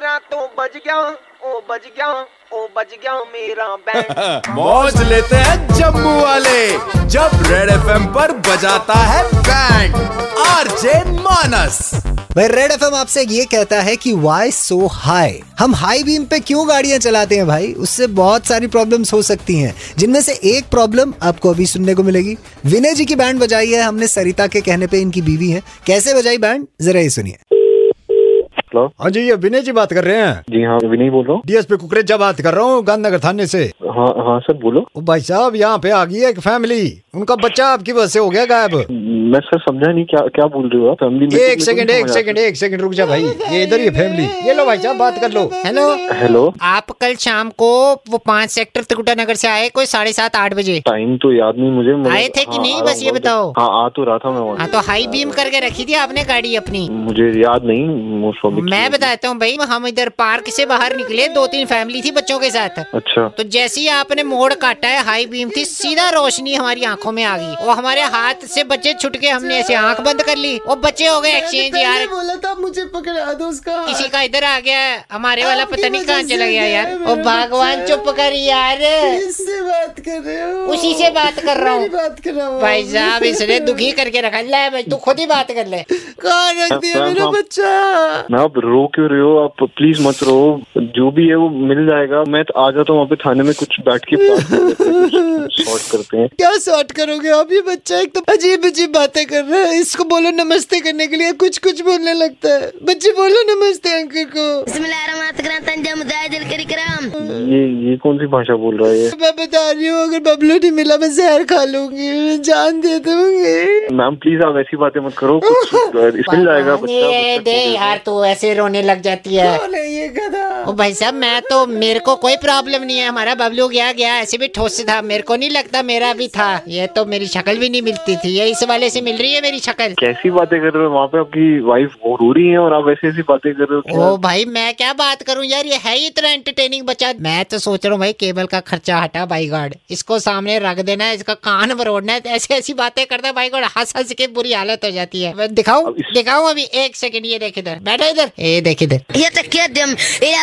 मेरा तो बज गया ओ बज गया ओ बज गया मेरा बैंड मौज लेते हैं जम्मू वाले जब रेड एफएम पर बजाता है बैंड आरजे मानस भाई रेड एफएम आपसे ये कहता है कि वाई सो हाई हम हाई बीम पे क्यों गाड़ियाँ चलाते हैं भाई? उससे बहुत सारी प्रॉब्लम्स हो सकती हैं जिनमें से एक प्रॉब्लम आपको अभी सुनने को मिलेगी। विनय जी की बैंड बजाई है हमने सरिता के कहने पे इनकी बीवी है। कैसे बजाई बैंड जरा ये सुनिए। हेलो हाँ जी ये विनय जी बात कर रहे हैं। जी हाँ विनय बोल रहा हूँ। डीएसपी कुकरेजा बात कर रहा हूँ गांधीनगर थाने से। हाँ हाँ सर बोलो। ओ भाई साहब यहाँ पे आ गई है एक फैमिली उनका बच्चा आपकी वजह से हो गया गायब। मैं सर समझा नहीं क्या क्या बोल रहे हो आप? फैमिली में एक सेकंड एक सेकंड एक सेकंड रुक जा भाई। ये इधर ही फैमिली ये लो भाई साहब बात कर लो। हेलो हेलो आप कल शाम को वो पाँच सेक्टर त्रिकुटा नगर से आए कोई साढ़े सात आठ बजे? टाइम तो याद नहीं मुझे आए थे कि हाँ, नहीं? बस ये बताओ। हाँ आ तो रहा था मैं हाँ तो हाई बीम करके रखी थी आपने गाड़ी अपनी? मुझे याद नहीं मैं बताता हूँ भाई हम इधर पार्क से बाहर निकले दो तीन फैमिली थी बच्चों के साथ। अच्छा। तो जैसे ही आपने मोड़ काटा है हाई बीम थी सीधा रोशनी हमारी आँखों में आ गई। और हमारे हाथ से बच्चे छुट के हमने ऐसे आँख बंद कर ली। वो बच्चे हो गए एक्सचेंज यार। बोला था मुझे पकड़ा दो उसका। किसी का इधर आ गया हमारे वाला पता नहीं कहाँ चला गया यार। ओ भगवान चुप कर यार। इससे बात कर रहे हो? उसी से बात कर रहा हूँ। बात कर रहा हूँ। भाई साहब इसने दुखी करके रखा। ले भाई तू खुद ही बात कर ले। कहाँ रख दिया मेरा बच्चा? मैं आप रो क्यों रहे हो? आप प्लीज़ मत रो। जो भी है वो मिल जाएगा। मैं तो आ जाता हूँ वहाँ पे थाने में कुछ बैठ के हैं, सॉर्ट करते हैं। क्या सॉर्ट करोगे? आप ये बच्चा एक तो अजीब अजीब बातें कर रहा है। इसको बोलो नमस्ते करने के लिए। कुछ कुछ बोलने लगता है। बच्चे बोलो नमस्ते अंकल को। ये ये कौन सी भाषा बोल रहा है मैं बता रही हूँ अगर बबलू नहीं मिला मैं जहर खा लूँगी। जान दे दूँगी। मैम प्लीज़ आप ऐसी बातें मत करो। कुछ मिल जाएगा बच्चा बच्चा दे। यार तू ऐसे रोने लग जाती है। है ये गधा ओ भाई साहब मैं तो मेरे को कोई प्रॉब्लम नहीं है। हमारा बबलू गया गया ऐसे भी ठोस था। मेरे को नहीं लगता मेरा भी था। ये तो मेरी शक्ल भी नहीं मिलती थी। ये इस वाले से मिल रही है मेरी शक्ल? कैसी बातें कर रहे हो? वहाँ पे आपकी वाइफ रो रही है और आप ऐसी ऐसी बातें कर रहे हो ओ भाई मैं क्या बात करूँ यार? ये है ही इतना एंटरटेनिंग बच्चा। मैं तो सोच रहा हूँ भाई केबल का खर्चा हटा बाई गार्ड इसको सामने रख देना है इसका कान बरोडना है। ऐसी ऐसी बातें करता है भाई गार्ड हंस हंस के बुरी हालत हो जाती है। दिखाऊ? दिखाऊ अभी? एक सेकंड ये देख इधर। बैठा इधर। ये देख इधर। ये तो क्या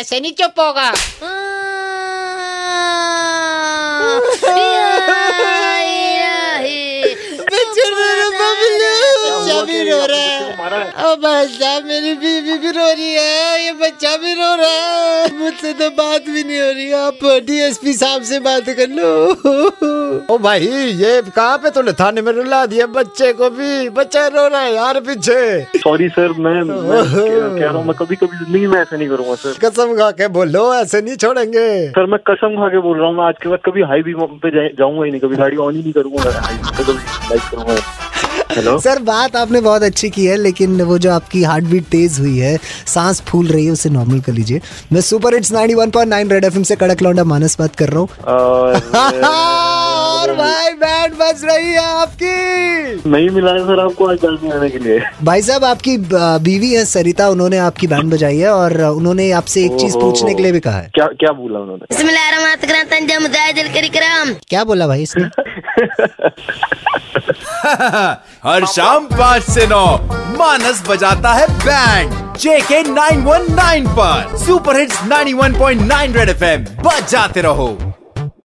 ऐसे नहीं चुप होगा भाई साहब मेरी बीवी भी रो रही है ये बच्चा भी रो रहा है। मुझसे तो बात भी नहीं हो रही आप डीएसपी साहब से बात कर लो। ओ भाई ये कहाँ पे तूने थाने में रुला दिया बच्चे को भी? बच्चा रो रहा है यार पीछे। सॉरी सर मैं मैं कह रहा हूँ मैं कभी कभी ज़िंदगी में ऐसा नहीं करूँगा सर कसम खा के बोलो ऐसे नहीं छोड़ेंगे। सर मैं कसम खा के बोल रहा हूँ आज के बाद कभी हाई भी पे जाऊँगा ही नहीं कभी गाड़ी ऑन ही नहीं करूँगा हाई पे कभी करूँगा। हेलो सर बात आपने बहुत अच्छी की है लेकिन वो जो आपकी हार्ट बीट तेज हुई है सांस फूल रही है उसे नॉर्मल कर लीजिए। मैं सुपर हिट्स 91.9 रेड एफएम से कड़क लौंडा मानस बात कर रहा हूँ। और भाई बैंड बज रही है आपकी। नहीं मिला है सर आपको आज जल्दी आने के लिए। भाई साहब आपकी बीवी है सरिता उन्होंने आपकी बैंड बजाई है और उन्होंने आपसे एक चीज़ पूछने के लिए भी कहा है। क्या क्या बोला उन्होंने? क्या बोला भाई इसने? हर शाम पाँच से नौ, मानस बजाता है बैंड, जेके 919 पर, super hits 91.9 red F M बजाते रहो।